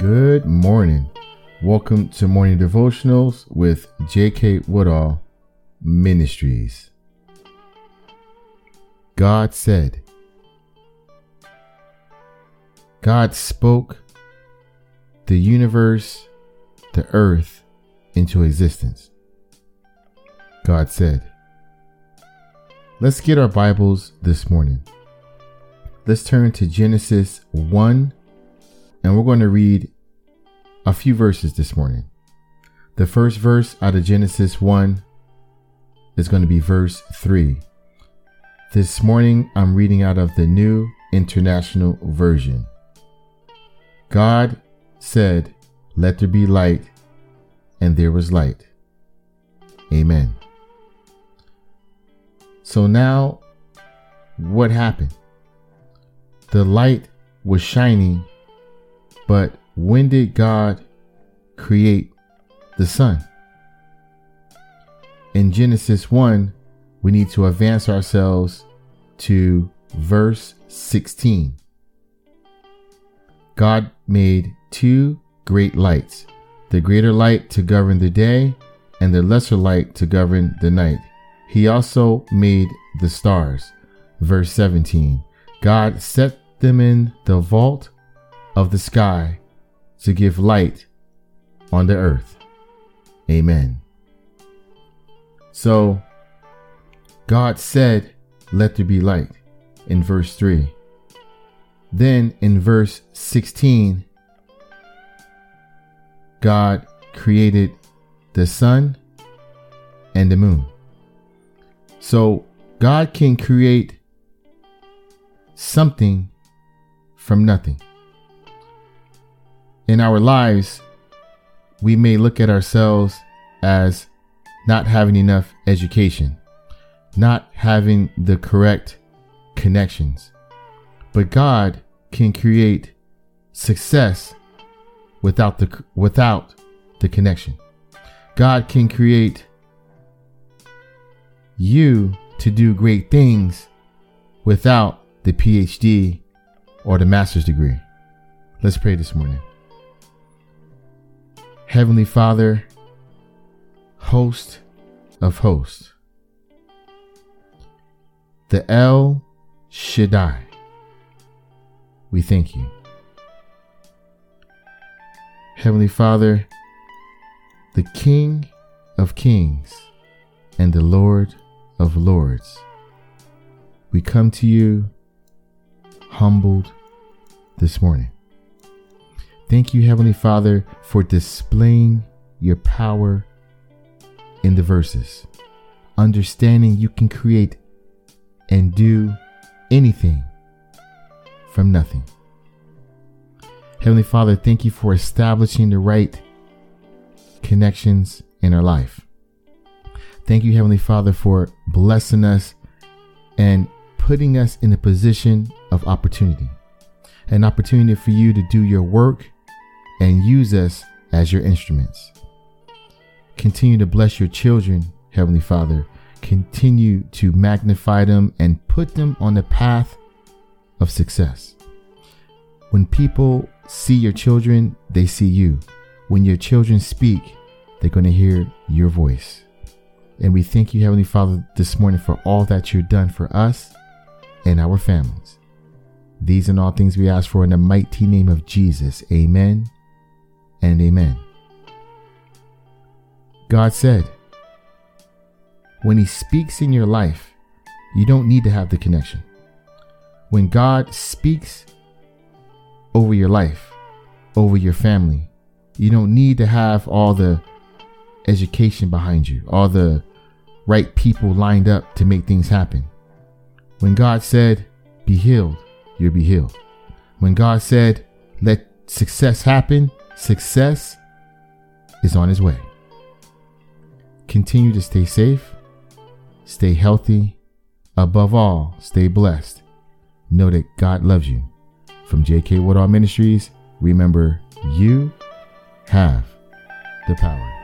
Good morning. Welcome to Morning Devotionals with J.K. Woodall Ministries. God said, God spoke the universe, the earth, into existence. God said, Let's get our Bibles this morning. Let's turn to Genesis 1 and we're going to read a few verses this morning. The first verse out of Genesis 1 is going to be verse 3. This morning, I'm reading out of the New International Version. God said, Let there be light, and there was light. Amen. So now, what happened? The light was shining but when did God create the sun? In Genesis 1, we need to advance ourselves to verse 16. God made two great lights, the greater light to govern the day and the lesser light to govern the night. He also made the stars. Verse 17 God set them in the vault of the sky to give light on the earth. Amen. So, God said, Let there be light in verse 3. Then in verse 16, God created the sun and the moon. So, God can create something from nothing in our lives, we may look at ourselves as not having enough education, not having the correct connections. But God can create success without the without the connection. God can create you to do great things without the PhD or the master's degree. Let's pray this morning. Heavenly Father, host of hosts, the El Shaddai, we thank you. Heavenly Father, the King of Kings and the Lord of Lords, we come to you humbled this morning. Thank you, Heavenly Father, for displaying your power in the verses. Understanding you can create and do anything from nothing. Heavenly Father, thank you for establishing the right connections in our life. Thank you, Heavenly Father, for blessing us and putting us in a position of opportunity. An opportunity for you to do your work and use us as your instruments. Continue to bless your children, Heavenly Father. Continue to magnify them and put them on the path of success. When people see your children, they see you. When your children speak, they're going to hear your voice. And we thank you, Heavenly Father, this morning for all that you've done for us and our families. These and all things we ask for in the mighty name of Jesus. Amen and amen. God said, when He speaks in your life, you don't need to have the connection. When God speaks over your life, over your family, you don't need to have all the education behind you, all the right people lined up to make things happen. When God said, Be healed, you'll be healed. When God said, Let success happen, Success is on his way. Continue to stay safe, stay healthy, above all, stay blessed. Know that God loves you. From JK Woodall Ministries, remember you have the power.